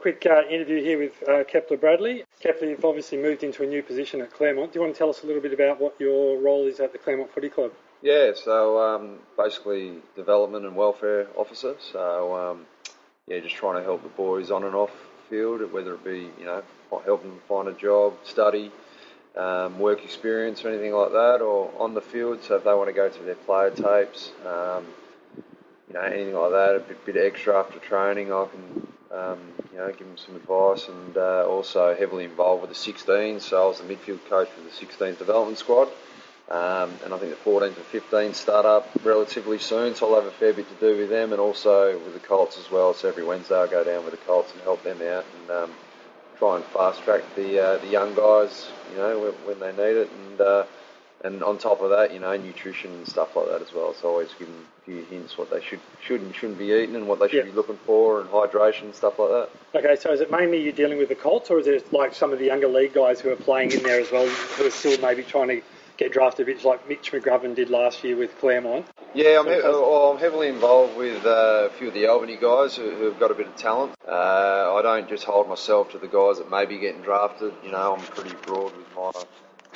quick uh, interview here with uh, Kepler Bradley. Kepler, you've obviously moved into a new position at Claremont. Do you want to tell us a little bit about what your role is at the Claremont Footy Club? Yeah, so um, basically development and welfare officer. So um, yeah, just trying to help the boys on and off field, whether it be you know helping them find a job, study, um, work experience or anything like that, or on the field. So if they want to go to their player tapes, um, you know anything like that, a bit, bit extra after training, I can um, you know give them some advice, and uh, also heavily involved with the 16s. So I was the midfield coach for the 16s development squad. Um, and I think the 14s and 15s start up relatively soon, so I'll have a fair bit to do with them, and also with the Colts as well. So every Wednesday I'll go down with the Colts and help them out, and um, try and fast track the uh, the young guys, you know, when, when they need it, and uh, and on top of that, you know, nutrition and stuff like that as well. So I always give them a few hints what they should should and shouldn't be eating, and what they should be looking for, and hydration and stuff like that. Okay, so is it mainly you're dealing with the Colts, or is it like some of the younger league guys who are playing in there as well, who are still maybe trying to get drafted which like Mitch McGovern did last year with Claremont. Yeah, I'm, he- well, I'm heavily involved with uh, a few of the Albany guys who, who've got a bit of talent. Uh, I don't just hold myself to the guys that may be getting drafted. You know, I'm pretty broad with my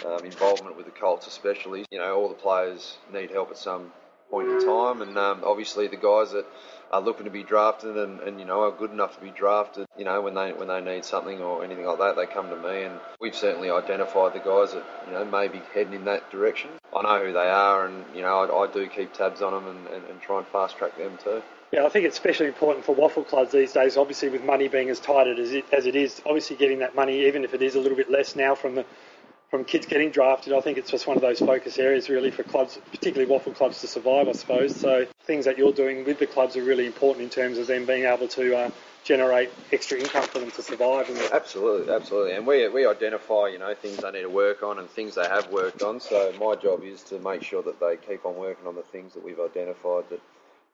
um, involvement with the Colts, especially. You know, all the players need help at some point in time, and um, obviously the guys that are looking to be drafted and, and you know are good enough to be drafted. You know when they when they need something or anything like that, they come to me, and we've certainly identified the guys that you know may be heading in that direction. I know who they are, and you know I, I do keep tabs on them and, and, and try and fast track them too. Yeah, I think it's especially important for WAFL clubs these days. Obviously, with money being as tight as it, as it is, obviously getting that money, even if it is a little bit less now from the from kids getting drafted, I think it's just one of those focus areas really for clubs, particularly WAFL clubs, to survive, I suppose. So things that you're doing with the clubs are really important in terms of them being able to uh, generate extra income for them to survive. absolutely, absolutely. And we, we identify, you know, things they need to work on and things they have worked on. So my job is to make sure that they keep on working on the things that we've identified that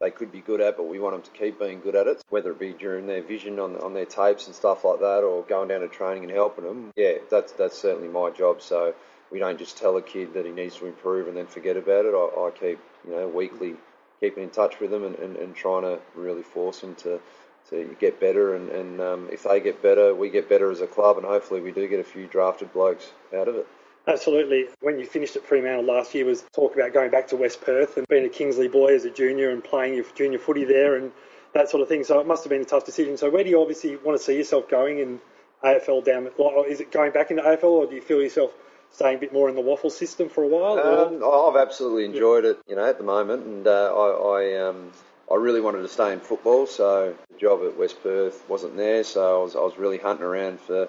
they could be good at, but we want them to keep being good at it, whether it be during their vision on, on their tapes and stuff like that, or going down to training and helping them. Yeah, that's that's certainly my job. So we don't just tell a kid that he needs to improve and then forget about it. I, I keep you know weekly keeping in touch with them and, and, and trying to really force them to to get better. And, and um, if they get better, we get better as a club, and hopefully we do get a few drafted blokes out of it. Absolutely. When you finished at Fremantle last year was talk about going back to West Perth and being a Kingsley boy as a junior and playing your junior footy there and that sort of thing. So it must have been a tough decision. So where do you obviously want to see yourself going in AFL down? Is it going back into AFL or do you feel yourself staying a bit more in the WAFL system for a while? Um, I've absolutely enjoyed yeah. it, you know, at the moment, and uh, I, I, um, I really wanted to stay in football. So the job at West Perth wasn't there, so I was, I was really hunting around for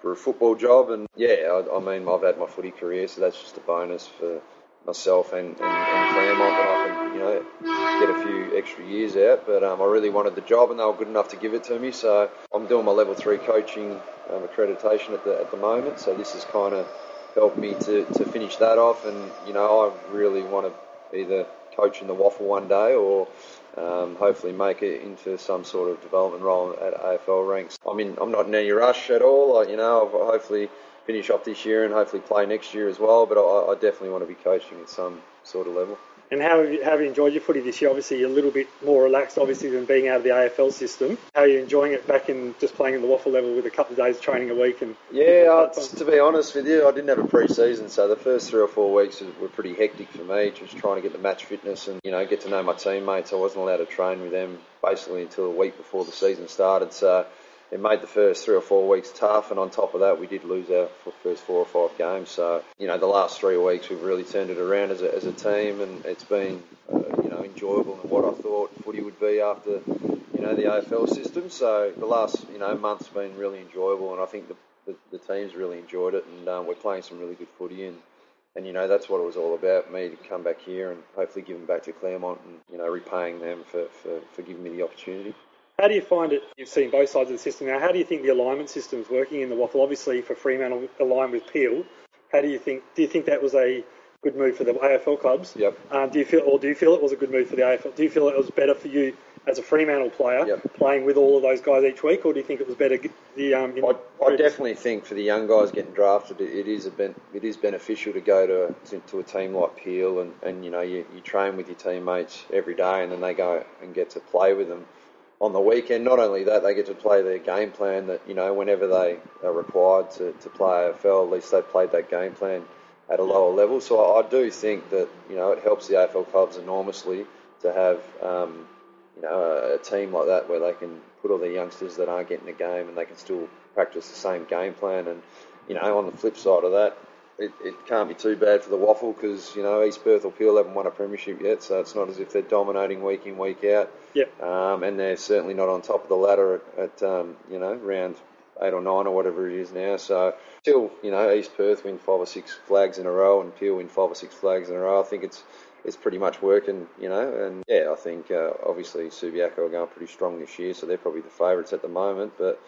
for a football job. And yeah, I, I, mean, I've had my footy career, so that's just a bonus for myself and, and, and Claremont that I can, you know, get a few extra years out. But um, I really wanted the job, and they were good enough to give it to me. So I'm doing my level three coaching um, accreditation at the at the moment. So this has kind of helped me to, to finish that off. And you know, I really want to either coach in the WAFL one day or um, hopefully make it into some sort of development role at AFL ranks. I mean, I'm not in any rush at all. I, you know, I'll hopefully finish off this year and hopefully play next year as well. But I, I definitely want to be coaching at some sort of level. And how have, you, how have you enjoyed your footy this year? Obviously, you're a little bit more relaxed, obviously, than being out of the AFL system. How are you enjoying it back in just playing in the WAFL level with a couple of days training a week? And yeah, to be honest with you, I didn't have a pre-season, so the first three or four weeks were pretty hectic for me, just trying to get the match fitness and you know get to know my teammates. I wasn't allowed to train with them basically until a week before the season started, so it made the first three or four weeks tough, and on top of that, we did lose our first four or five games. So, you know, the last three weeks we've really turned it around as a, as a team, and it's been, uh, you know, enjoyable and what I thought footy would be after, you know, the AFL system. So the last, you know, month's been really enjoyable, and I think the, the, the team's really enjoyed it, and um, we're playing some really good footy, and and you know that's what it was all about. Me to come back here and hopefully give them back to Claremont, and you know repaying them for, for, for giving me the opportunity. How do you find it? You've seen both sides of the system now. How do you think the alignment system is working in the WAFL? Obviously, for Fremantle aligned with Peel. How do you think? Do you think that was a good move for the AFL clubs? Yep. Um, do you feel, or do you feel it was a good move for the AFL? Do you feel it was better for you as a Fremantle player yep. playing with all of those guys each week, or do you think it was better? The um, I, I definitely think for the young guys getting drafted, it, it is a ben, it is beneficial to go to, to, to a team like Peel, and, and you know you, you train with your teammates every day, and then they go and get to play with them on the weekend. Not only that, they get to play their game plan that, you know, whenever they are required to, to play AFL, at least they've played that game plan at a lower level. So I, do think that, you know, it helps the AFL clubs enormously to have, um, you know, a, a team like that where they can put all the youngsters that aren't getting a game and they can still practice the same game plan. And, you know, on the flip side of that, it, it can't be too bad for the WAFL because you know East Perth or Peel haven't won a premiership yet, so it's not as if they're dominating week in week out. Yep. Um, and they're certainly not on top of the ladder at, at um, you know round eight or nine or whatever it is now. So till you know East Perth win five or six flags in a row and Peel win five or six flags in a row, I think it's it's pretty much working, you know. And yeah, I think uh, obviously Subiaco are going pretty strong this year, so they're probably the favourites at the moment. But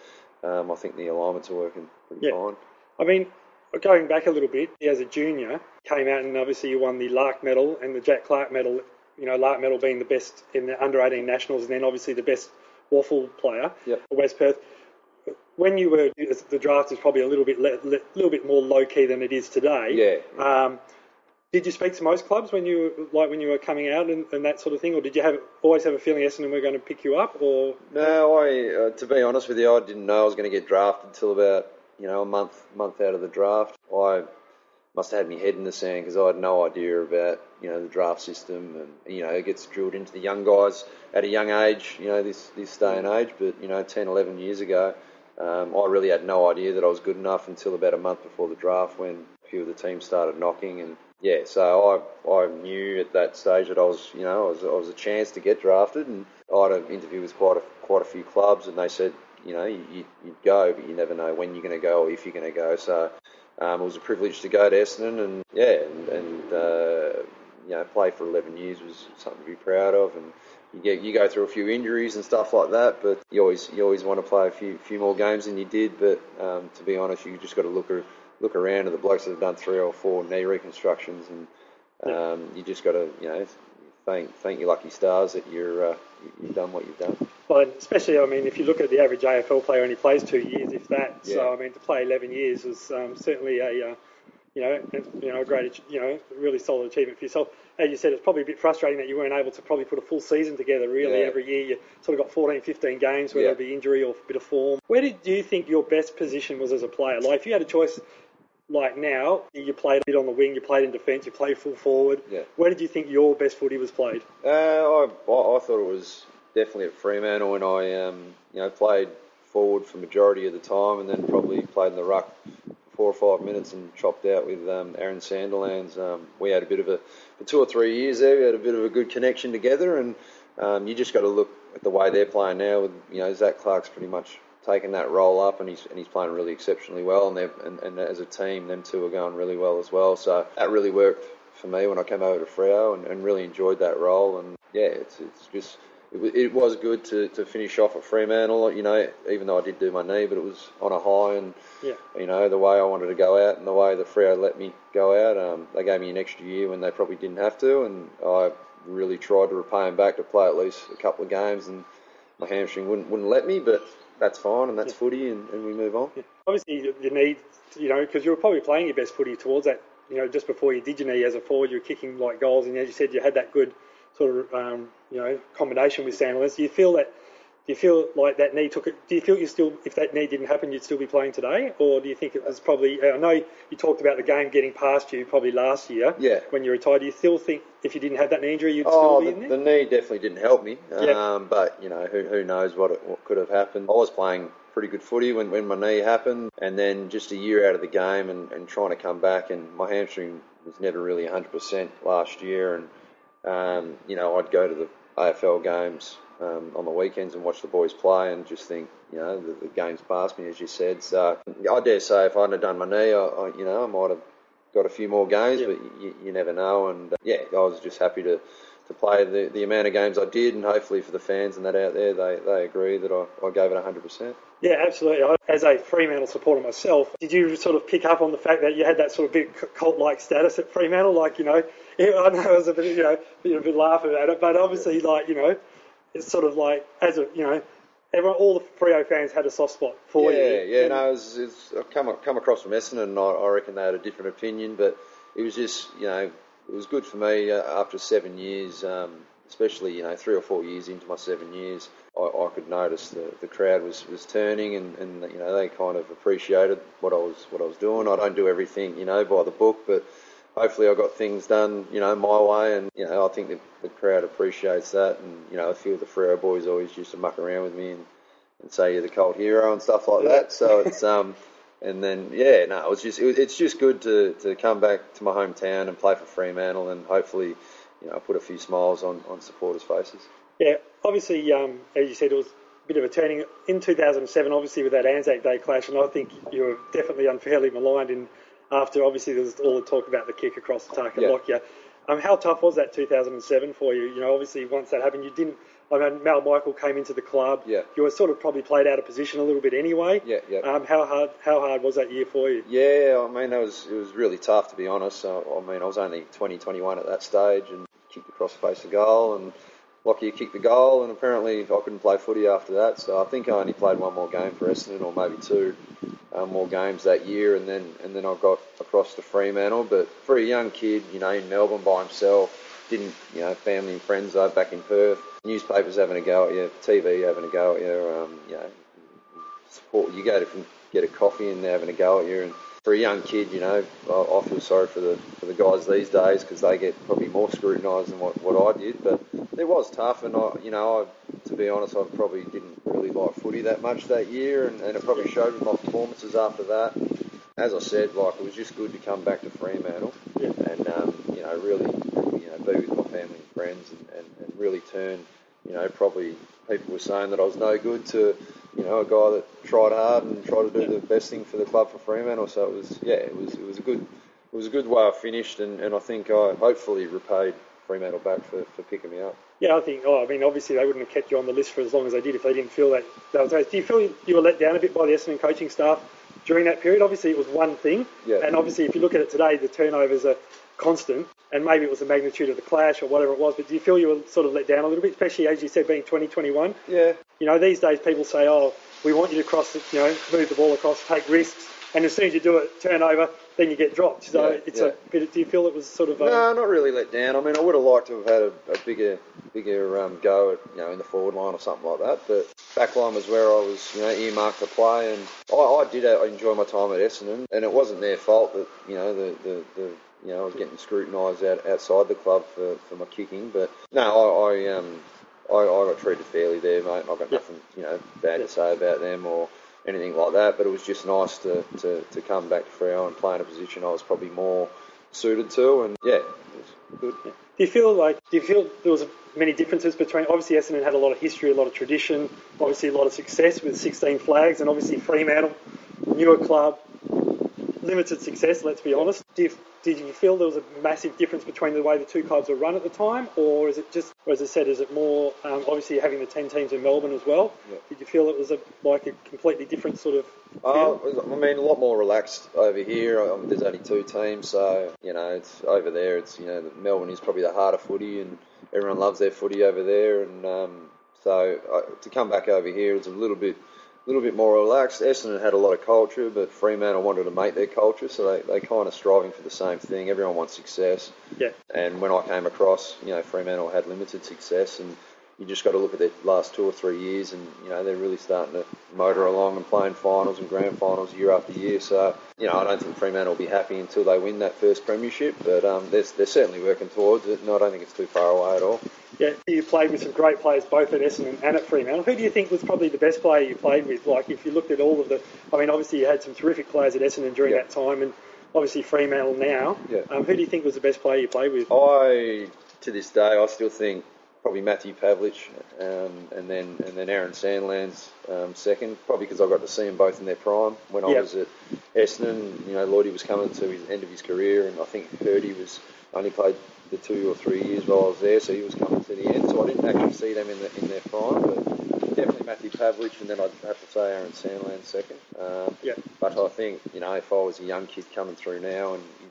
um, I think the alignments are working pretty Yeah. fine. I mean, going back a little bit, as a junior, came out and obviously you won the Larke Medal and the Jack Clarke Medal. You know, Larke Medal being the best in the under 18 nationals, and then obviously the best WAFL player Yep. for West Perth. When you were the draft is probably a little bit le, le, little bit more low key than it is today. Yeah. Um, did you speak to most clubs when you like when you were coming out and, and that sort of thing, or did you have always have a feeling Essendon were going to pick you up? Or No, I uh, to be honest with you, I didn't know I was going to get drafted until about you know a month month out of the draft. I must have had my head in the sand because I had no idea about you know the draft system and you know it gets drilled into the young guys at a young age. You know this this day and age, but you know 10, 11 years ago, um, I really had no idea that I was good enough until about a month before the draft when a few of the teams started knocking and. Yeah, so I I knew at that stage that I was you know I was I was a chance to get drafted, and I had an interview with quite a quite a few clubs, and they said you know you, you- you'd go, but you never know when you're going to go or if you're going to go. So um, it was a privilege to go to Essendon, and yeah, and, and uh, you know play for 11 years was something to be proud of, and you get you go through a few injuries and stuff like that, but you always you always want to play a few few more games than you did. But um, to be honest, you just got to look look around at the blokes that have done three or four knee reconstructions, and um, you just got to you know thank thank your lucky stars that you're uh, you've done what you've done. Well, especially, I mean, if you look at the average AFL player, only plays two years, if that. Yeah. So, I mean, to play 11 years was um, certainly a, uh, you know, a- you know, a great, you know, really solid achievement for yourself. As you said, it's probably a bit frustrating that you weren't able to probably put a full season together. Really, Yeah. every year you sort of got 14, 15 games, whether Yeah. it be injury or a bit of form. Where did you think your best position was as a player? Like, if you had a choice. Like now, you played a bit on the wing, you played in defence, you played full forward. Yeah. Where did you think your best footy was played? Uh, I, I thought it was definitely at Fremantle when I um, you know played forward for majority of the time, and then probably played in the ruck for four or five minutes and chopped out with um, Aaron Sandlands. Um, we had a bit of a for two or three years there. We had a bit of a good connection together, and um, you just got to look at the way they're playing now. With you know Zac Clarke's pretty much taken that role up, and he's and he's playing really exceptionally well. And they've and, and as a team, them two are going really well as well. So that really worked for me when I came over to Freo, and, and really enjoyed that role. And yeah, it's it's just. It, wa- it was good to, to finish off at Fremantle, you know, even though I did do my knee, but it was on a high, and Yeah. you know the way I wanted to go out and the way the Freo let me go out. Um, they gave me an extra year when they probably didn't have to, and I really tried to repay them back to play at least a couple of games, and my hamstring wouldn't wouldn't let me, but that's fine, and that's footy, and, and we move on. obviously you, need, you know, because you were probably playing your best footy towards that, you know, just before you did your knee as a forward, you were kicking like goals, and as you said, you had that good sort of, um, you know, combination with Sandlands. Do you feel that? Do you feel like that knee took it? Do you feel you still, if that knee didn't happen, you'd still be playing today, or do you think it was probably? I know you talked about the game getting past you probably last year, Yeah. when you retired. Do you still think if you didn't have that knee injury, you'd Oh, still the, be in there? the knee definitely didn't help me. Yeah. Um, but you know, who, who knows what it, what could have happened. I was playing pretty good footy when, when my knee happened, and then just a year out of the game and, and trying to come back, and my hamstring was never really 100% last year, and um, you know, I'd go to the AFL games um, on the weekends and watch the boys play, and just think, you know, the, the game's past me, as you said. So I dare say, if I hadn't done my knee, I, I you know, I might have got a few more games, Yeah. but you, you never know. And uh, yeah, I was just happy to, to play the, the amount of games I did, and hopefully for the fans and that out there, they, they agree that I, I gave it 100%. Yeah, absolutely. As a Fremantle supporter myself, did you sort of pick up on the fact that you had that sort of big cult-like status at Fremantle? Like, you know, I know it was a bit, you know, you know, a bit laughing at it, but obviously, like, you know, it's sort of like as a, you know, everyone, all the Freo fans had a soft spot for yeah, you. Yeah, yeah, no, it was, it's, I've come come across from Essendon, and I, I reckon they had a different opinion, but it was just, you know, it was good for me uh, after seven years, um, especially you know three or four years into my seven years. I, I could notice the, the crowd was, was turning, and, and you know they kind of appreciated what I was what I was doing. I don't do everything you know by the book, but hopefully I got things done you know my way, and you know I think the, the crowd appreciates that, and you know a few of the Freo boys always used to muck around with me and, and say you're the cult hero and stuff like that. So it's um. And then, yeah, no, it was just it, it's just good to, to come back to my hometown and play for Fremantle, and hopefully, you know, put a few smiles on, on supporters' faces. Yeah, obviously, um, as you said, it was a bit of a turning in 2007. Obviously, with that Anzac Day clash, and I think you were definitely unfairly maligned. In after obviously there was all the talk about the kick across the Tarkyn Yeah. Lockyer. Um, how tough was that 2007 for you? You know, obviously once that happened, you didn't. I mean, Mal Michael came into the club. Yeah. You were sort of probably played out of position a little bit anyway. Yeah, yeah. Um, how hard? How hard was that year for you? Yeah, I mean, that was it was really tough to be honest. I, I mean, I was only 20, 21 at that stage, and kicked across the face of goal, and Lockyer kicked the goal, and apparently I couldn't play footy after that. So I think I only played one more game for Essendon, or maybe two um, more games that year, and then and then I got across to Fremantle. But for a young kid, you know, in Melbourne by himself, didn't you know, family and friends though back in Perth, newspapers having a go at you, TV having a go at you, um, you know, support. You go to get a coffee and they're having a go at you. And for a young kid, you know, I, feel sorry for the for the guys these days because they get probably more scrutinised than what, what I did. But it was tough, and I, you know, I, to be honest, I probably didn't really like footy that much that year, and, and it probably showed with my performances after that. As I said, like it was just good to come back to Fremantle Yeah. and um, you know really you know be with my family and friends and, and, and really turn you know probably people were saying that I was no good to you know a guy that tried hard and tried to do the best thing for the club for Fremantle so it was yeah it was it was a good it was a good way I finished and, and I think I hopefully repaid Fremantle back for, for picking me up. Yeah, I think. Oh, I mean, obviously they wouldn't have kept you on the list for as long as they did if they didn't feel that. that was, do you feel you were let down a bit by the Essendon coaching staff during that period? Obviously, it was one thing, Yeah. and obviously, if you look at it today, the turnovers are constant, and maybe it was the magnitude of the clash or whatever it was. But do you feel you were sort of let down a little bit, especially as you said, being 2021? Yeah, You know, these days people say, "Oh, we want you to cross, the, you know, move the ball across, take risks," and as soon as you do it, turnover, then you get dropped. So Yeah, it's yeah. a bit. Do you feel it was sort of? No, not really let down. I mean, I would have liked to have had a, a bigger, bigger um, go at you know in the forward line or something like that. But back line was where I was, you know, earmarked to play, and I, I did enjoy my time at Essendon, and it wasn't their fault that you know the the, the you know I was getting scrutinised out, outside the club for, for my kicking. But no, I, I um I, I got treated fairly there, mate, I've got nothing you know bad Yeah. to say about them or anything like that. But it was just nice to, to, to come back to Freo and play in a position I was probably more suited to, and yeah, it was good. Do you feel like do you feel there was many differences between obviously Essendon had a lot of history, a lot of tradition, obviously a lot of success with 16 flags, and obviously Fremantle, newer club, limited success. Let's be honest. You, did you feel there was a massive difference between the way the two clubs were run at the time, or is it just, or as I said, is it more um, obviously having the 10 teams in Melbourne as well? Yeah. Did you feel it was a, like a completely different sort of? Was- I mean, a lot more relaxed over here. Um, there's only two teams, so you know, it's over there. It's you know, Melbourne is probably the of footy, and everyone loves their footy over there. And um, so uh, to come back over here, it's a little bit, little bit more relaxed. Essendon had a lot of culture, but Fremantle wanted to make their culture, so they they kind of striving for the same thing. Everyone wants success. Yeah. And when I came across, you know, Fremantle had limited success, and you just got to look at their last two or three years, and you know they're really starting to motor along and playing finals and grand finals year after year. So you know, I don't think Fremantle will be happy until they win that first premiership, but um, they're, they're certainly working towards it, and I don't think it's too far away at all. Yeah, you played with some great players both at Essendon and at Fremantle. Who do you think was probably the best player you played with? Like, if you looked at all of the, I mean, obviously you had some terrific players at Essendon during Yeah. that time, and obviously Fremantle now. Yeah. Um, who do you think was the best player you played with? I, to this day, I still think probably Matthew Pavlich, um, and then and then Aaron Sandlands um, second, probably because I got to see them both in their prime when I was at Essendon. You know, Lloydie was coming to his end of his career, and I think Hirdy was only played the two or three years while I was there, so he was coming to the end. So I didn't actually see them in the, in their prime, but definitely Matthew Pavlich, and then I'd have to say Aaron Sandland second. Um, Yeah. but I think you know if I was a young kid coming through now, and you, you just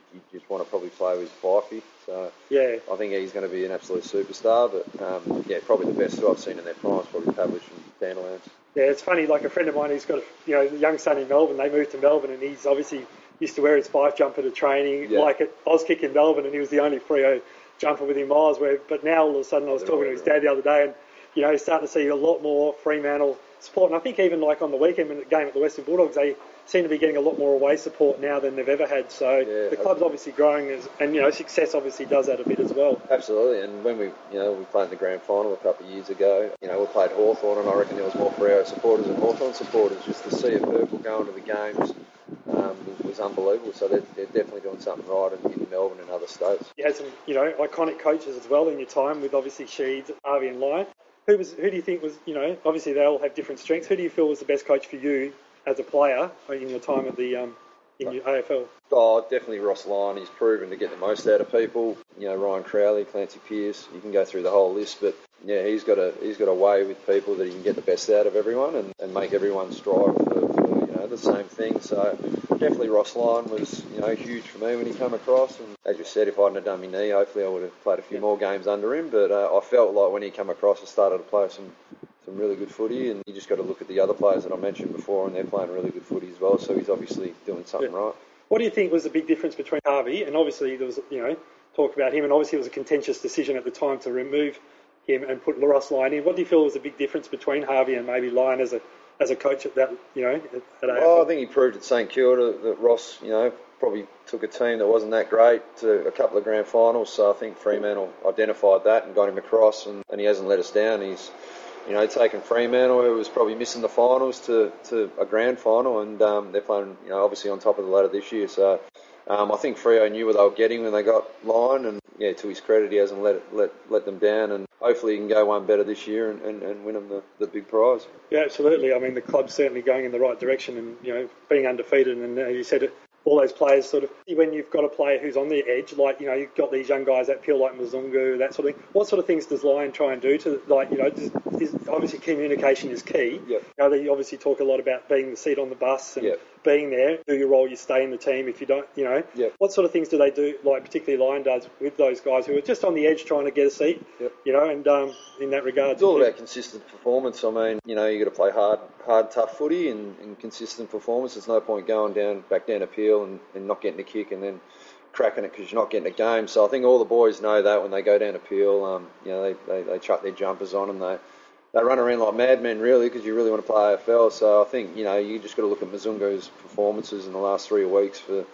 want to probably play with Fyfey, so. Yeah, I think he's going to be an absolute superstar, but um, yeah, probably the best two I've seen in their prime is probably Pavlich and Sandlands. yeah. It's funny. Like a friend of mine who's got a you know young son in Melbourne. They moved to Melbourne, and he's obviously used to wear his five jumper to training, Yeah. like at Auskick in Melbourne, and he was the only Freo jumper within miles. Where, but now all of a sudden, I was talking to his dad the other day, and you know, starting to see a lot more Fremantle support. And I think even like on the weekend in the game at the Western Bulldogs, they seem to be getting a lot more away support now than they've ever had. So Yeah, the club's obviously growing, as, and you know, success obviously does that a bit as well. Absolutely, and when we, you know, we played in the grand final a couple of years ago, you know, we played Hawthorn, and I reckon there was more Freo supporters and Hawthorn supporters. Just to see a purple going to the games um, was, was unbelievable. So they're, they're definitely doing something right in, in Melbourne and other states. You had some, you know, iconic coaches as well in your time with obviously Sheed, Harvey, and Lyon. Who was? Who do you think was? You know, obviously they all have different strengths. Who do you feel was the best coach for you as a player in your time at the um, in your AFL? Oh, definitely Ross Lyon. He's proven to get the most out of people. You know, Ryan Crowley, Clancee Pearce. You can go through the whole list, but yeah, he's got a he's got a way with people that he can get the best out of everyone and, and make everyone strive for, for you know the same thing. So definitely Ross Lyon was you know huge for me when he came across. And as you said, if I hadn't have done my knee, hopefully I would have played a few more games under him. But uh, I felt like when he came across, I started to play some some really good footy, and you just got to look at the other players that I mentioned before, and they're playing really good footy as well. So he's obviously doing something Yeah. right. What do you think was the big difference between Harvey and obviously there was you know talk about him and obviously it was a contentious decision at the time to remove him and put Ross Lyon in. What do you feel was the big difference between Harvey and maybe Lyon as a as a coach at that you know at, at AFL? Well, I think he proved at St Kilda that Ross, you know, probably took a team that wasn't that great to a couple of grand finals. So I think Fremantle identified that and got him across, and, and he hasn't let us down. He's, you know, taken Fremantle, who was probably missing the finals, to, to a grand final, and um, they're playing, you know, obviously on top of the ladder this year. So um, I think Freo knew what they were getting when they got Lyon, and yeah, to his credit, he hasn't let let let them down, and hopefully he can go one better this year and, and, and win them the, the big prize. Yeah, absolutely. I mean, the club's certainly going in the right direction, and you know, being undefeated, and uh, you said. All those players, sort of, when you've got a player who's on the edge, like you know, you've got these young guys that feel like Mzungu, that sort of thing. What sort of things does Lyon try and do to, like, you know, does, is, obviously communication is key. Yep. You know, they obviously talk a lot about being the seat on the bus and Yep. Being there. Do your role, you stay in the team. If you don't, you know, Yep. what sort of things do they do? Like particularly Lyon does with those guys who are just on the edge trying to get a seat. Yep. You know, and um, in that regard, It's all about consistent performance. I mean, you know, you got to play hard, hard, tough footy and, and consistent performance. There's no point going down back down a peel and, and not getting a kick and then cracking it because you're not getting a game. So I think all the boys know that when they go down a peel, um, you know, they, they, they chuck their jumpers on and they they run around like madmen really because you really want to play AFL. So I think you know you just got to look at Mzungu's performances in the last three weeks for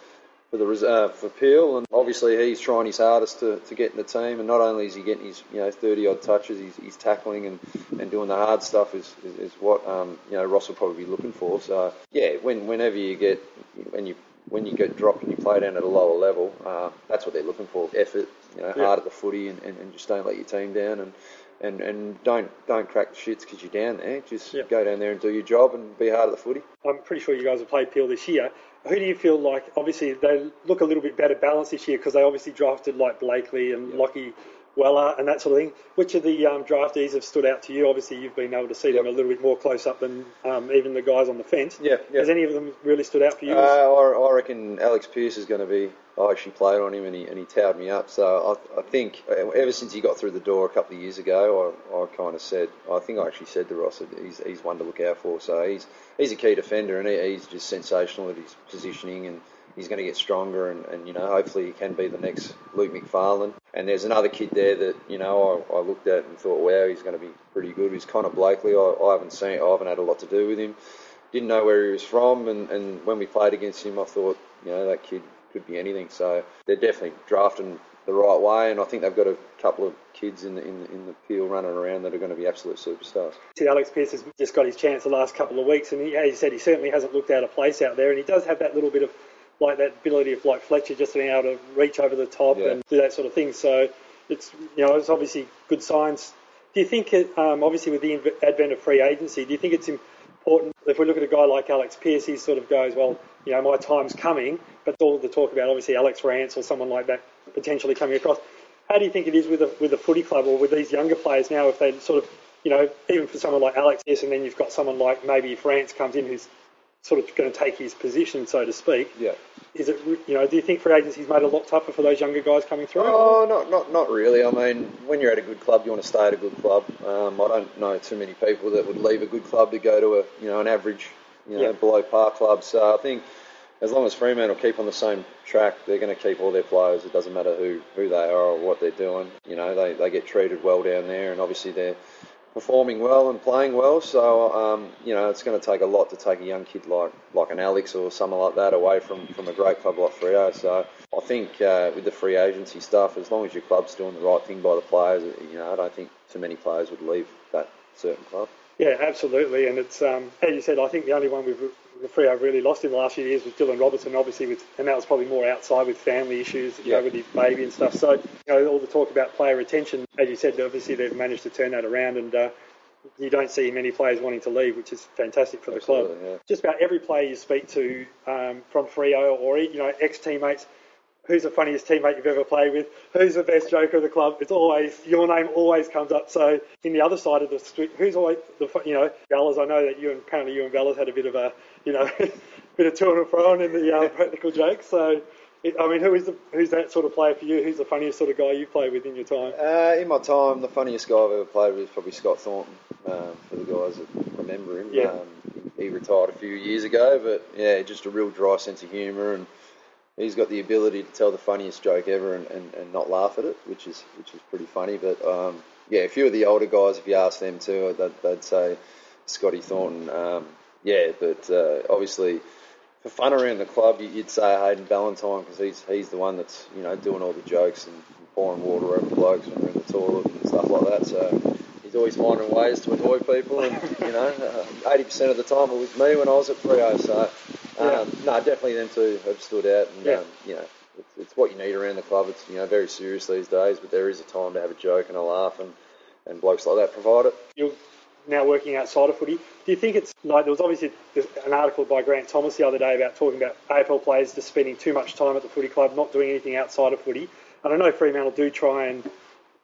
for the uh, for Peel, and obviously he's trying his hardest to, to get in the team. And not only is he getting his you know 30 odd touches, he's, he's tackling and, and doing the hard stuff is, is, is what um, you know Ross will probably be looking for. So yeah, when whenever you get when you when you get dropped and you play down at a lower level, uh, that's what they're looking for. Effort, you know, Yeah. hard at the footy, and, and, and just don't let your team down, and and, and don't don't crack the shits because you're down there. Just Yeah. go down there and do your job and be hard at the footy. I'm pretty sure you guys have played Peel this year. Who do you feel like? Obviously, they look a little bit better balanced this year because they obviously drafted like Blakely and Lachie Weller and that sort of thing. Which of the um, draftees have stood out to you? Obviously, you've been able to see them a little bit more close up than um, even the guys on the fence. Yeah, yeah. Has any of them really stood out for you? Uh, I, I reckon Alex Pearce is going to be. I actually played on him and he, and he towed me up. So I, I think uh, ever since he got through the door a couple of years ago, I, I kind of said, I think I actually said to Ross that he's, he's one to look out for. So he's he's a key defender and he, he's just sensational at his positioning and he's going to get stronger and, and you know hopefully he can be the next Luke McPharlin. And there's another kid there that you know I, I looked at and thought, wow, he's going to be pretty good. He's Connor Blakely. I, I haven't seen, I haven't had a lot to do with him didn't know where he was from, and, and when we played against him, I thought, you know, that kid could be anything. So they're definitely drafting the right way, and I think they've got a couple of kids in the in the, in the peel running around that are going to be absolute superstars. See, Alex Pearce has just got his chance the last couple of weeks, and he, as he said, he certainly hasn't looked out of place out there, and he does have that little bit of like that ability of like Fletcher just being able to reach over the top Yeah. and do that sort of thing. So it's you know it's obviously good signs. Do you think it, um, obviously with the advent of free agency, do you think it's important if we look at a guy like Alex Pearce, he sort of goes, well, you know, my time's coming, but all the talk about obviously Alex Rance or someone like that potentially coming across. How do you think it is with a, with a footy club or with these younger players now if they sort of, you know, even for someone like Alex Pearce and then you've got someone like maybe if Rance comes in who's sort of going to take his position, so to speak. Yeah. Is it, you know, do you think free agency's made it a lot tougher for those younger guys coming through? Oh, not not not really. I mean, when you're at a good club, you want to stay at a good club. Um, I don't know too many people that would leave a good club to go to a you know an average, you know, Yeah. below par club. So I think as long as Fremantle keep on the same track, they're going to keep all their players. It doesn't matter who, who they are or what they're doing. You know, they, they get treated well down there, and obviously they're performing well and playing well. So um, you know, it's going to take a lot to take a young kid like like an Alex or someone like that away from, from a great club like Freo. So I think uh, with the free agency stuff, as long as your club's doing the right thing by the players, you know, I don't think too many players would leave that certain club. Yeah, absolutely. And it's um, as you said, I think the only one we've the Freo really lost in the last few years was Dylan Robertson, obviously, with, and that was probably more outside with family issues, you know, with his baby and stuff. So, you know, all the talk about player retention, as you said, obviously they've managed to turn that around, and uh, you don't see many players wanting to leave, which is fantastic for the Absolutely, club. yeah. Just about every player you speak to um, from Freo or you know ex teammates. Who's the funniest teammate you've ever played with? Who's the best joker of the club? It's always your name always comes up. So in the other side of the street, who's always the you know Ballas? I know that you and apparently you and Ballas had a bit of a you know bit of to and fro in the uh, practical jokes. So it, I mean, who is the who's that sort of player for you? Who's the funniest sort of guy you played with in your time? Uh, in my time, the funniest guy I've ever played with is probably Scott Thornton. Um, for the guys that remember him, Yeah. um, he retired a few years ago, but yeah, just a real dry sense of humour, and he's got the ability to tell the funniest joke ever and, and, and not laugh at it, which is which is pretty funny. But um, yeah, a few of the older guys, if you ask them too, they'd, they'd say Scotty Thornton. Um, yeah, but uh, obviously for fun around the club, you- you'd say Hayden Ballantyne because he's he's the one that's you know doing all the jokes and pouring water over blokes when they're in the toilet and stuff like that. So he's always finding ways to annoy people, and you know, uh, eighty percent of the time it was me when I was at Freo. So um, no, definitely them two have stood out, and Yeah. um, you know. It's, it's what you need around the club. It's you know very serious these days, but there is a time to have a joke and a laugh, and, and blokes like that provide it. You're now working outside of footy. Do you think it's like there was obviously an article by Grant Thomas the other day about talking about AFL players just spending too much time at the footy club, not doing anything outside of footy. And I know Fremantle do try and,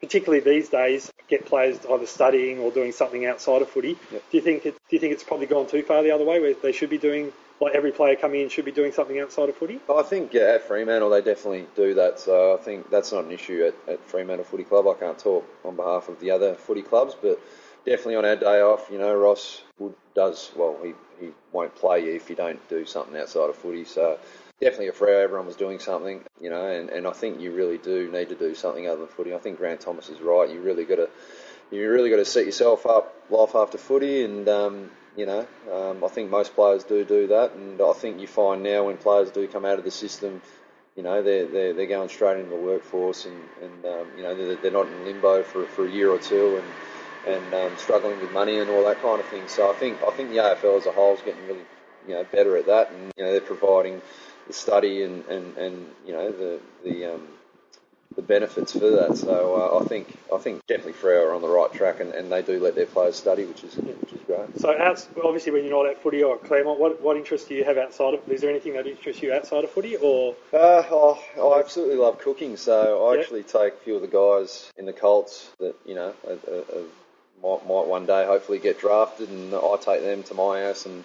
particularly these days, get players either studying or doing something outside of footy. Yep. Do you think it, do you think it's probably gone too far the other way, where they should be doing like every player coming in should be doing something outside of footy? I think yeah, at Fremantle they definitely do that, so I think that's not an issue at, at Fremantle Footy Club. I can't talk on behalf of the other footy clubs, but definitely on our day off, you know, Ross would, does well. He he won't play you if you don't do something outside of footy. So definitely at Freo, everyone was doing something, you know, and, and I think you really do need to do something other than footy. I think Grant Thomas is right. You really got to you really got to set yourself up life after footy, and um, you know, um, I think most players do do that, and I think you find now when players do come out of the system, you know, they're they're, they're going straight into the workforce, and, and um, you know, they're, they're not in limbo for, for a year or two, and and um, struggling with money and all that kind of thing. So I think I think the AFL as a whole is getting really you know better at that, and you know they're providing the study and, and, and you know the the um, the benefits for that. So uh, I think I think definitely Freo are on the right track, and, and they do let their players study, which is which is great. So obviously when you're not at footy or at Claremont, what, what interest do you have outside of? Is there anything that interests you outside of footy, or Uh, oh, I absolutely love cooking, so I Yeah. actually take a few of the guys in the Colts that you know are, are, might, might one day hopefully get drafted, and I take them to my house and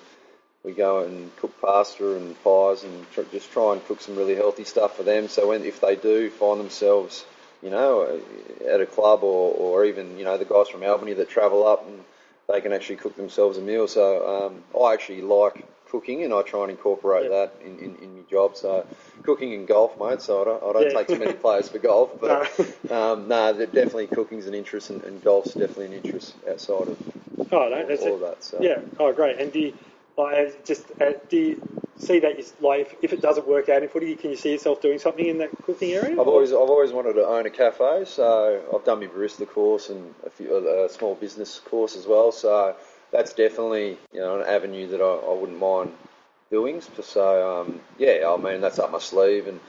we go and cook pasta and pies and tr- just try and cook some really healthy stuff for them. So when if they do find themselves, you know, at a club or, or even you know the guys from Albany that travel up and they can actually cook themselves a meal. So um, I actually like cooking and I try and incorporate Yeah. that in, in, in my job. So cooking and golf, mate. So I don't, I don't Yeah. take too many players for golf, but um, no, definitely cooking's an interest and, and golf's definitely an interest outside of oh no, that's all of that. So. Yeah. Oh, great. And do you, like, just uh, do you see that you, like if, if it doesn't work out in footy, can you see yourself doing something in that cooking area? I've always I've always wanted to own a cafe, so I've done my barista course and a, few, a small business course as well. So that's definitely you know an avenue that I, I wouldn't mind doing. So um, yeah, I mean that's up my sleeve, and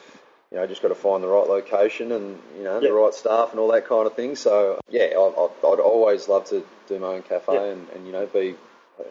you know just got to find the right location and you know Yeah. the right staff and all that kind of thing. So yeah, I, I'd always love to do my own cafe Yeah. and, and you know be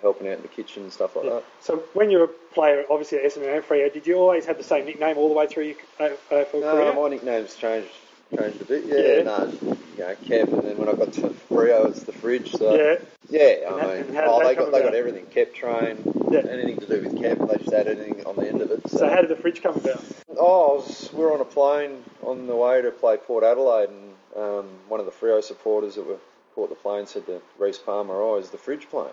helping out in the kitchen and stuff like Yeah. that. So when you were a player, obviously at Essendon and Freo, did you always have the same nickname all the way through your uh, AFL No, career? my nickname's changed changed a bit. Yeah. Yeah, no, you know, Kev, and then when I got to Freo, it's the fridge. So Yeah. yeah, I mean, how did oh, they got they got everything. Kept train, Yeah. anything to do with Kev, they just add anything on the end of it. So, So how did the fridge come about? oh, I was, we were on a plane on the way to play Port Adelaide, and um, one of the Freo supporters that were caught the plane said to Rhys Palmer, "Oh, is the fridge playing?"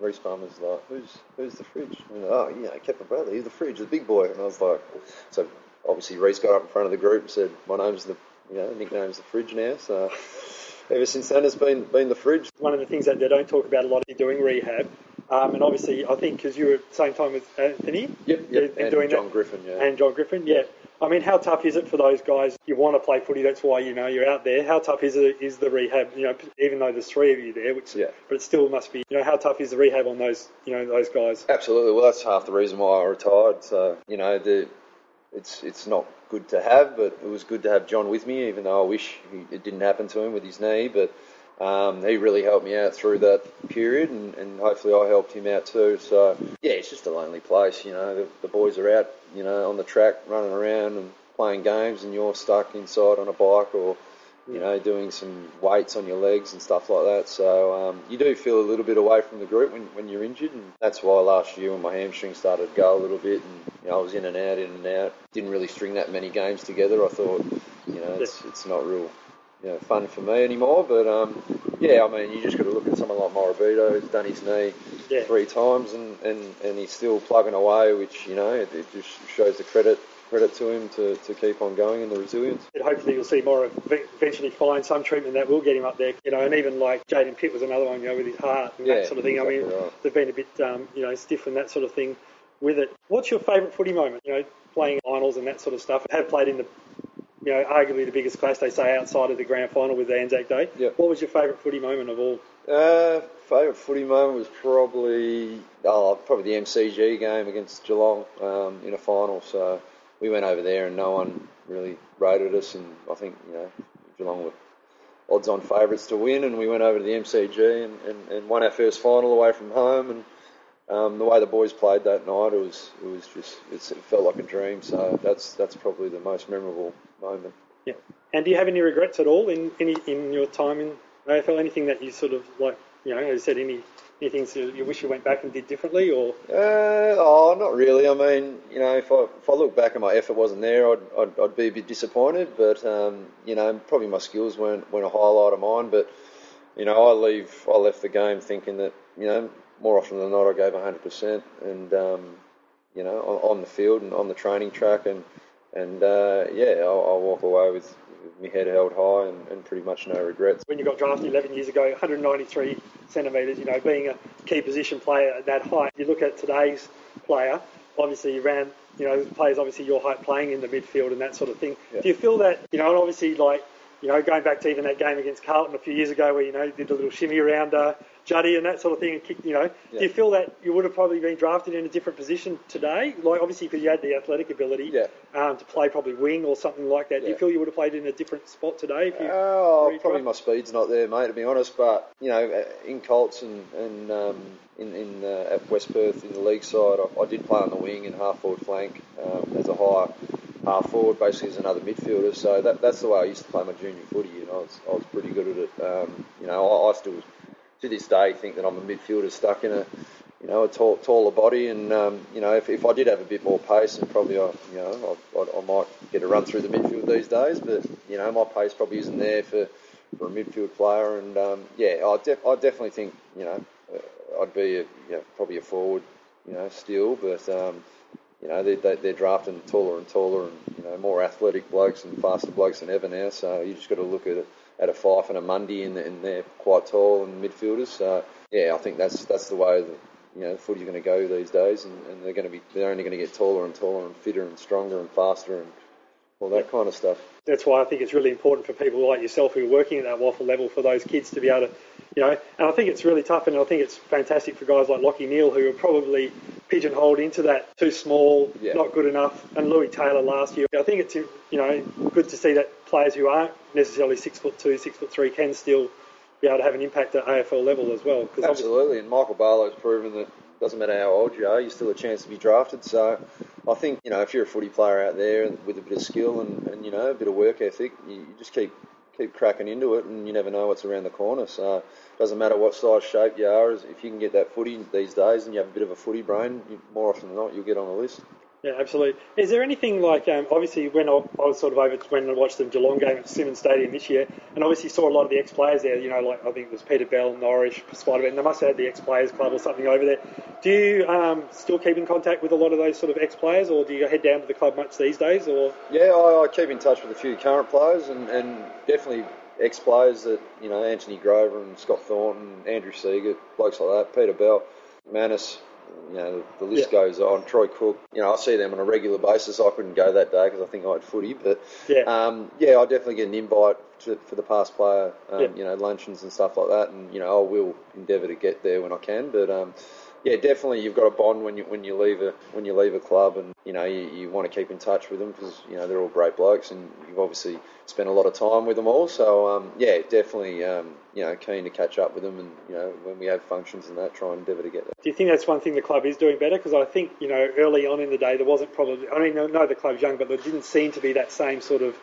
Rhys Palmer's like, "Who's who's the fridge?" And, oh, you know, Kevin Bradley, he's the fridge, the big boy. And I was like, so obviously Reese got up in front of the group and said, "My name's the, you know, nickname's the fridge now." So ever since then, it's been been the fridge. One of the things that they don't talk about a lot is doing rehab. Um, and obviously, I think because you were at the same time with Anthony, Yep, yep. and, And doing John that, Griffin, yeah. and John Griffin, yeah. I mean, how tough is it for those guys? You want to play footy, that's why you know you're out there. How tough is it? Is the rehab? You know, even though there's three of you there, which Yeah. but it still must be. You know, how tough is the rehab on those? You know, those guys. Absolutely. Well, that's half the reason why I retired. So you know, the it's it's not good to have, but it was good to have John with me. Even though I wish he, it didn't happen to him with his knee, but um, he really helped me out through that period, and, and hopefully I helped him out too. So yeah, it's just a lonely place. You know, the, the boys are out, you know, on the track running around and playing games, and you're stuck inside on a bike or you know, doing some weights on your legs and stuff like that. So um, you do feel a little bit away from the group when, when you're injured, and that's why last year when my hamstring started to go a little bit, and you know, I was in and out, in and out. Didn't really string that many games together. I thought, you know, it's it's not real. You know, fun for me anymore, but um, yeah, I mean, you just got to look at someone like Morabito, who's done his knee Yeah. three times, and, and, and he's still plugging away, which you know, it, it just shows the credit credit to him to, to keep on going and the resilience. And hopefully you'll see more eventually find some treatment that will get him up there. You know, and even like Jayden Pitt was another one, you know, with his heart and Yeah, that sort of thing. I mean, right. they've been a bit, um, you know, stiff and that sort of thing with it. What's your favourite footy moment? You know, playing finals and that sort of stuff. Have played in the, you know, arguably the biggest clash they say outside of the grand final with the Anzac Day. Yeah. What was your favourite footy moment of all? Uh, favourite footy moment was probably oh, probably the MCG game against Geelong um, in a final. So we went over there and no one really rated us, and I think you know Geelong were odds-on favourites to win, and we went over to the MCG and, and, and won our first final away from home, and um, the way the boys played that night, it was it was just it felt like a dream. So that's that's probably the most memorable moment. Yeah. And do you have any regrets at all in any in your time in AFL? Anything that you sort of like, you know, as you said, any anything you wish you went back and did differently, or Uh, oh, not really. I mean, you know, if I if I look back and my effort wasn't there, I'd I'd, I'd be a bit disappointed. But um, you know, probably my skills weren't weren't a highlight of mine. But you know, I leave I left the game thinking that you know more often than not I gave 100%, and um, you know, on, on the field and on the training track, and and uh, yeah, I'll, I'll walk away with, with my head held high and, and pretty much no regrets. when you got drafted 11 years ago, 193 centimetres, you know, being a key position player at that height. You look at today's player, obviously you ran, you know, players obviously your height playing in the midfield and that sort of thing. Yeah. Do you feel that, you know, and obviously like, you know, going back to even that game against Carlton a few years ago where, you know, you did a little shimmy around uh, Juddy and that sort of thing and kicked, you know, do you feel that you would have probably been drafted in a different position today? Like obviously because you had the athletic ability Yeah. um, to play probably wing or something like that. Do you feel you would have played in a different spot today if you Oh, redraft? probably my speed's not there, mate. To be honest, but you know, uh, in Colts and, and um, in, in uh, at West Perth in the league side, I, I did play on the wing and half forward flank um, as a high half forward, basically as another midfielder. So that, that's the way I used to play my junior footy. You know, I was, I was pretty good at it. Um, you know, I, I still to this day think that I'm a midfielder stuck in a you know a tall, taller body, and um, you know if, if I did have a bit more pace, and probably I you know I, I, I might get a run through the midfield these days, but you know my pace probably isn't there for, for a midfield player, and um, yeah, I, I definitely think you know uh, I'd be a, you know, probably a forward, you know, still, but. Um, you know, they, they, they're drafting taller and taller and, you know, more athletic blokes and faster blokes than ever now. So you just got to look at it at a Fyfe and a Mundy, and, and they're quite tall and midfielders. So yeah, I think that's that's the way that you know the footy's going to go these days, and, and they're going to be they're only going to get taller and taller and fitter and stronger and faster and all that kind of stuff. that's why I think it's really important for people like yourself who are working at that WAFL level for those kids to be able to, you know, and I think it's really tough and I think it's fantastic for guys like Lachie Neale who are probably pigeonholed into that too small, Yeah. not good enough, and Lewis Taylor last year. I think it's, you know, good to see that players who aren't necessarily six foot two, six foot three can still be able to have an impact at AFL level as well. Absolutely, and Michael Barlow's proven that doesn't matter how old you are, you're still a chance to be drafted. So I think you know if you're a footy player out there with a bit of skill and, and you know a bit of work ethic, you, you just keep keep cracking into it, and you never know what's around the corner. So it doesn't matter what size shape you are, if you can get that footy these days, and you have a bit of a footy brain, you, more often than not, you'll get on the list. Yeah, absolutely. Is there anything like, um, obviously, when I, was sort of over when I watched the Geelong game at Simonds Stadium this year, and obviously saw a lot of the ex-players there, you know, like I think it was Peter Bell, Norris, Spiderman, they must have had the ex-players club or something over there. Do you um, still keep in contact with a lot of those sort of ex-players, or do you head down to the club much these days, or? Yeah, I, I keep in touch with a few current players, and, and definitely ex players that you know Anthony Grover and Scott Thornton, Andrew Seagate, blokes like that, Peter Bell, Manus. You know, the list Yeah. goes on. Troy Cook, you know, I see them on a regular basis. I couldn't go that day because I think I had footy, but Yeah. um, yeah, I definitely get an invite to, for the past player, um, Yeah. you know, luncheons and stuff like that, and you know, I will endeavour to get there when I can. But um, yeah, definitely, you've got a bond when you when you leave a when you leave a club, and you know, you, you want to keep in touch with them because you know they're all great blokes, and you've obviously spent a lot of time with them all. So um, yeah, definitely, um, you know, keen to catch up with them, and you know, when we have functions and that, try and endeavour to get there. Do you think that's one thing the club is doing better? Because I think, you know, early on in the day, there wasn't probably, I mean, know the club's young, but there didn't seem to be that same sort of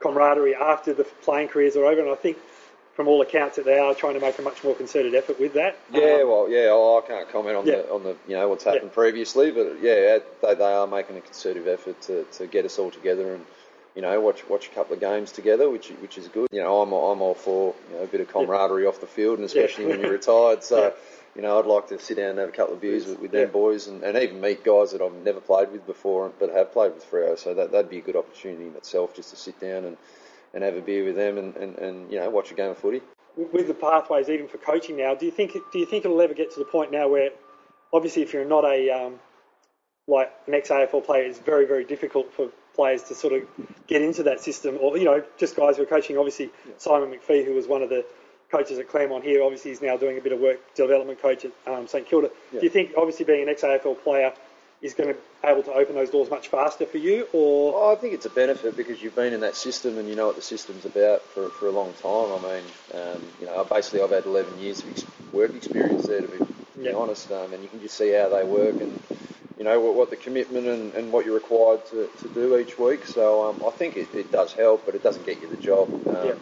camaraderie after the playing careers are over. And I think, from all accounts, that they are trying to make a much more concerted effort with that. Yeah, Um, well, yeah, oh, I can't comment on Yeah. the on the you know what's happened previously, but yeah, they, they are making a concerted effort to, to get us all together and you know watch watch a couple of games together, which which is good. You know, I'm I'm all for you know a bit of camaraderie off the field, and especially when you're retired. So. Yeah. You know, I'd like to sit down and have a couple of beers with, with them Yeah. boys, and, and even meet guys that I've never played with before, but have played with Freo. So that that'd be a good opportunity in itself, just to sit down and, and have a beer with them, and, and, and you know watch a game of footy. with the pathways even for coaching now, do you think do you think it'll ever get to the point now where, obviously, if you're not a um, like an ex AFL player, it's very very difficult for players to sort of get into that system, or you know, just guys who are coaching. Obviously, Simon McPhee, who was one of the coaches at Claremont here, obviously he's now doing a bit of work development coach at um, St Kilda. Do you think, obviously, being an ex AFL player is going to be able to open those doors much faster for you, or Well, I think it's a benefit because you've been in that system and you know what the system's about for, for a long time. I mean, um, you know, basically I've had 11 years of ex- work experience there, to be, to be Yeah. honest, um, and you can just see how they work and, you know, what, what the commitment and, and what you're required to, to do each week. So um, I think it, it does help, but it doesn't get you the job. Um, Yeah.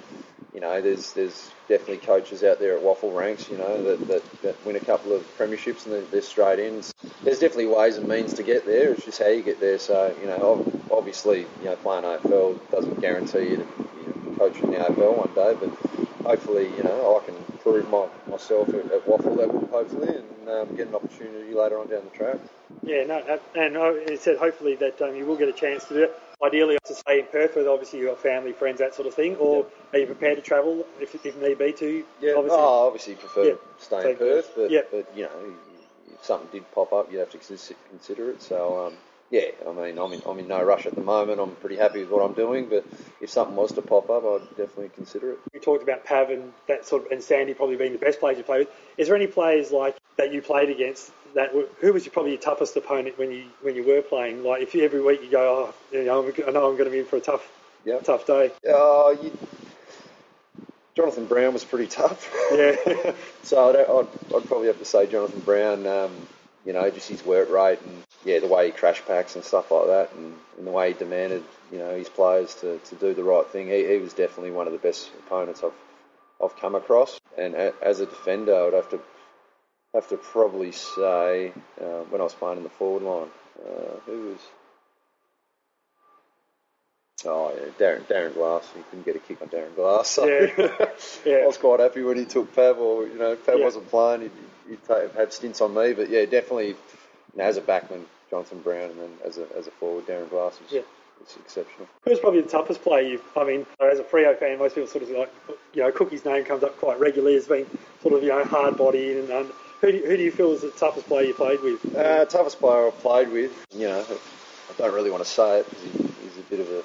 You know, there's there's definitely coaches out there at WAFL ranks, you know, that, that, that win a couple of premierships and they're, they're straight in. There's definitely ways and means to get there. It's just how you get there. So, you know, obviously, you know, playing AFL doesn't guarantee you to you know, coach in the AFL one day, but hopefully, you know, I can prove my, myself at, at WAFL level, hopefully, and um, get an opportunity later on down the track. Yeah, no, uh, and uh, it said hopefully that um, you will get a chance to do it. Ideally, to stay in Perth, with obviously you've got family, friends, that sort of thing. Or are you prepared to travel if, if need be to? Yeah, obviously. oh, obviously prefer Yeah. to stay Stay in Perth, but, Yeah. but you know, if something did pop up, you'd have to consider it. So, um, yeah, I mean, I'm in, I'm in no rush at the moment. I'm pretty happy with what I'm doing, but if something was to pop up, I'd definitely consider it. You talked about Pav and that sort of, and Sandy probably being the best players you played with. Is there any players like that you played against that who was your, probably your toughest opponent when you when you were playing? Like if you, every week you go, oh, you know, I'm- know I'm going to be in for a tough Yeah. tough day. Uh, you, Jonathan Brown was pretty tough. Yeah, So I'd, I'd, I'd probably have to say Jonathan Brown, um, you know, just his work rate and, yeah, the way he crash packs and stuff like that and, and the way he demanded, you know, his players to, to do the right thing. He, he was definitely one of the best opponents I've, I've come across. And a, as a defender, I'd have to have to probably say, uh, when I was playing in the forward line, uh, who was... Oh, yeah, Darren, Darren Glass. You couldn't get a kick on Darren Glass. So. yeah, yeah. I was quite happy when he took Pav, or you know, Pav Yeah. wasn't playing, he'd, he'd ta- have stints on me. But yeah, definitely, you know, as a backman, Jonathan Brown, and then as a as a forward, Darren Glass was, Yeah. was exceptional. Who's probably the toughest player you've? I mean, as a Freo fan, most people sort of like, you know, Cookie's name comes up quite regularly as being sort of you know hard bodied and. Um, who, do you, who do you feel is the toughest player you played with? Uh, toughest player I've played with, you know, I don't really want to say it because he, he's a bit of a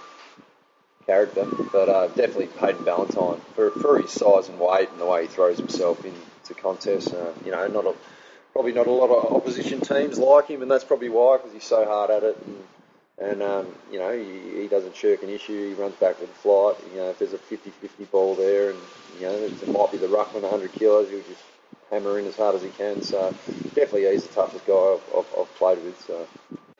character, but uh, definitely Hayden Ballantyne for, for his size and weight and the way he throws himself into contests. Uh, you know, not a, probably not a lot of opposition teams like him, and that's probably why because he's so hard at it. And, and um, you know, he, he doesn't shirk an issue. He runs back with the flight. You know, if there's a 50-50 ball there, and you know, it might be the ruckman 100 kilos, he'll just hammer in as hard as he can. So definitely, he's the toughest guy I've, I've, I've played with. So.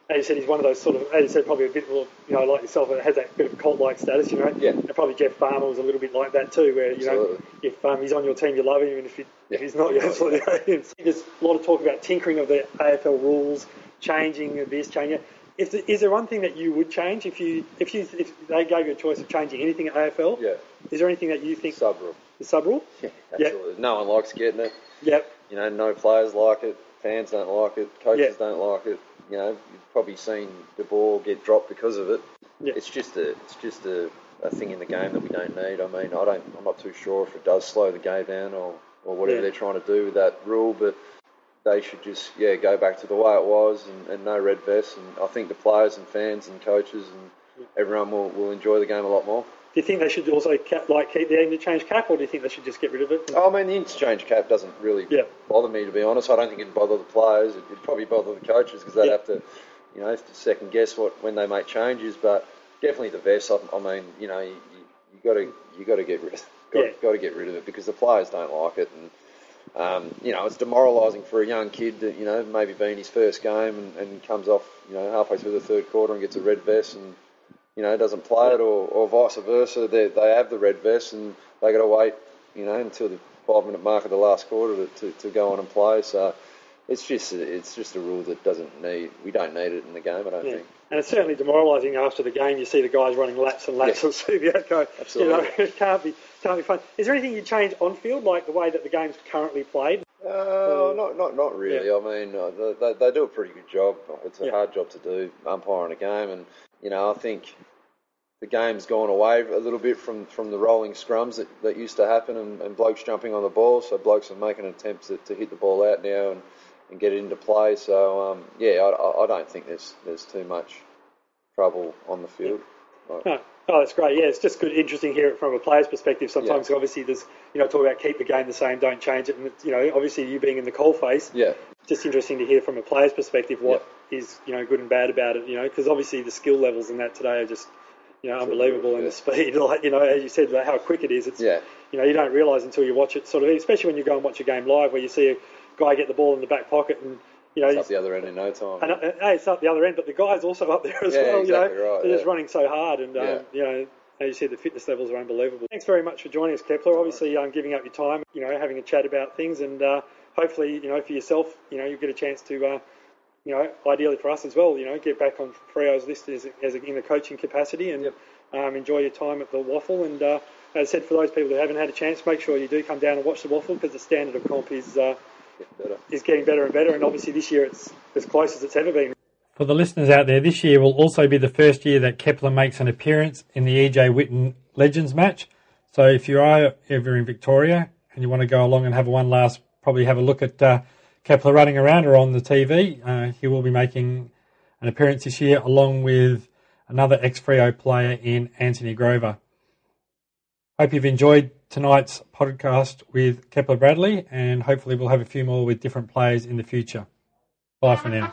As you said, he's one of those sort of, as you said, probably a bit more, you know, like yourself, it has that bit of cult-like status, you know. Yeah. And probably Jeff Farmer was a little bit like that too, where you know, if um, he's on your team, you love him, and if, you, Yeah. if he's not, you absolutely hate him. There's a lot of talk about tinkering of the AFL rules, changing this, changing. it. Is there, is there one thing that you would change if you if you if they gave you a choice of changing anything at AFL? Yeah. Is there anything that you think Sub rule. The sub rule? Yeah, absolutely. No one likes getting it. Yep. You know, no players like it. Fans don't like it. Coaches Yeah. don't like it. You know, you've probably seen De Boer get dropped because of it. Yeah. It's just a, it's just a, a thing in the game that we don't need. I mean, I don't, I'm not too sure if it does slow the game down or, or whatever Yeah. they're trying to do with that rule, but they should just yeah go back to the way it was and, and no red vests. And I think the players and fans and coaches and everyone will, will enjoy the game a lot more. Do you think they should also cap, like keep the interchange cap, or do you think they should just get rid of it? I mean, the interchange cap doesn't really Yeah. bother me, to be honest. I don't think it'd bother the players. It'd probably bother the coaches because they'd Yeah. have to, you know, second guess what when they make changes. But definitely the vest. I, I mean, you know, you, you got to you got to get rid got, Yeah. got to get rid of it because the players don't like it, and um, you know, it's demoralising for a young kid that you know maybe being his first game and, and comes off you know halfway through the third quarter and gets a red vest and you know, doesn't play it, or, or vice versa. They, they have the red vest and they got to wait, you know, until the five minute mark of the last quarter to, to, to go on and play. So it's just it's just a rule that doesn't need we don't need it in the game. I don't Yeah. think. And it's certainly demoralising after the game. You see the guys running laps and laps Yeah. of Subiaco. Absolutely. You know, it can't be can't be fun. Is there anything you change on field, like the way that the game's currently played? Uh, not not not really. I mean, uh, they, they, they do a pretty good job. It's a Yeah. hard job to do, umpiring a game, and you know, I think the game's gone away a little bit from, from the rolling scrums that, that used to happen, and, and blokes jumping on the ball. So blokes are making attempts to, to hit the ball out now and, and get it into play. So um, yeah, I, I- don't think there's there's too much trouble on the field. Like- Oh, oh, that's great. Yeah, it's just good, interesting to hear it from a player's perspective. Sometimes, obviously, there's you know talk about keep the game the same, don't change it, and you know obviously you being in the coalface, yeah, just interesting to hear from a player's perspective what is you know good and bad about it. You know, because obviously the skill levels in that today are just you know unbelievable, and yeah. the speed, like you know, as you said, how quick it is. It's yeah, you know you don't realise until you watch it, sort of, especially when you go and watch a game live where you see a guy get the ball in the back pocket and you know. it's up the other end in no time. and, uh, hey, it's up the other end, but the guy's also up there as Yeah, well. exactly you know, right, they're just running so hard, and um, Yeah. you know, as you said, the fitness levels are unbelievable. Thanks very much for joining us, Kepler. Obviously, um, giving up your time, you know, having a chat about things, and uh, hopefully, you know, for yourself, you know, you get a chance to, uh, you know, ideally for us as well, you know, get back on Freo's list as, as a, in a coaching capacity, and um, enjoy your time at the WAFL. And uh, as I said, for those people who haven't had a chance, make sure you do come down and watch the WAFL because the standard of comp is. Uh, Get is getting better and better, and obviously this year it's as close as it's ever been. For the listeners out there, this year will also be the first year that Kepler makes an appearance in the EJ Whitten Legends match. So if you are ever in Victoria and you want to go along and have one last, probably have a look at uh, Kepler running around or on the TV, uh, he will be making an appearance this year along with another ex-Freo player in Anthony Grover. Hope you've enjoyed tonight's podcast with Kepler Bradley and hopefully we'll have a few more with different players in the future. Bye for now.